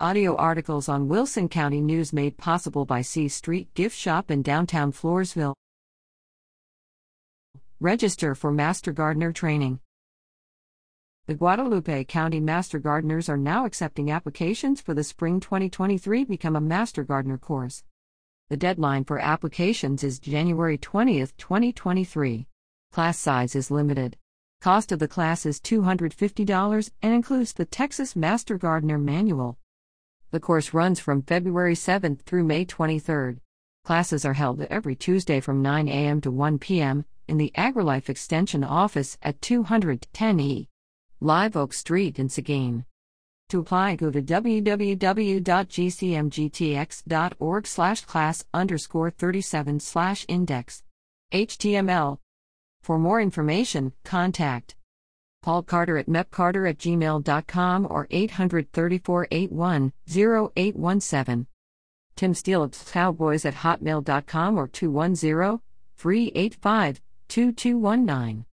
Audio articles on Wilson County News made possible by C Street Gift Shop in downtown Floresville. Register for Master Gardener Training. The Guadalupe County Master Gardeners are now accepting applications for the Spring 2023 Become a Master Gardener course. The deadline for applications is January 20, 2023. Class size is limited. Cost of the class is $250 and includes the Texas Master Gardener Manual. The course runs from February 7th through May 23rd. Classes are held every Tuesday from 9 a.m. to 1 p.m. in the AgriLife Extension office at 210 E. Live Oak Street in Seguin. To apply, go to www.gcmgtx.org slash class underscore 37 slash index. HTML. For more information, contact Paul Carter at mepcarter at gmail.com or 834 81 0817. Tim Steele at cowboys at hotmail.com or 210 385 2219.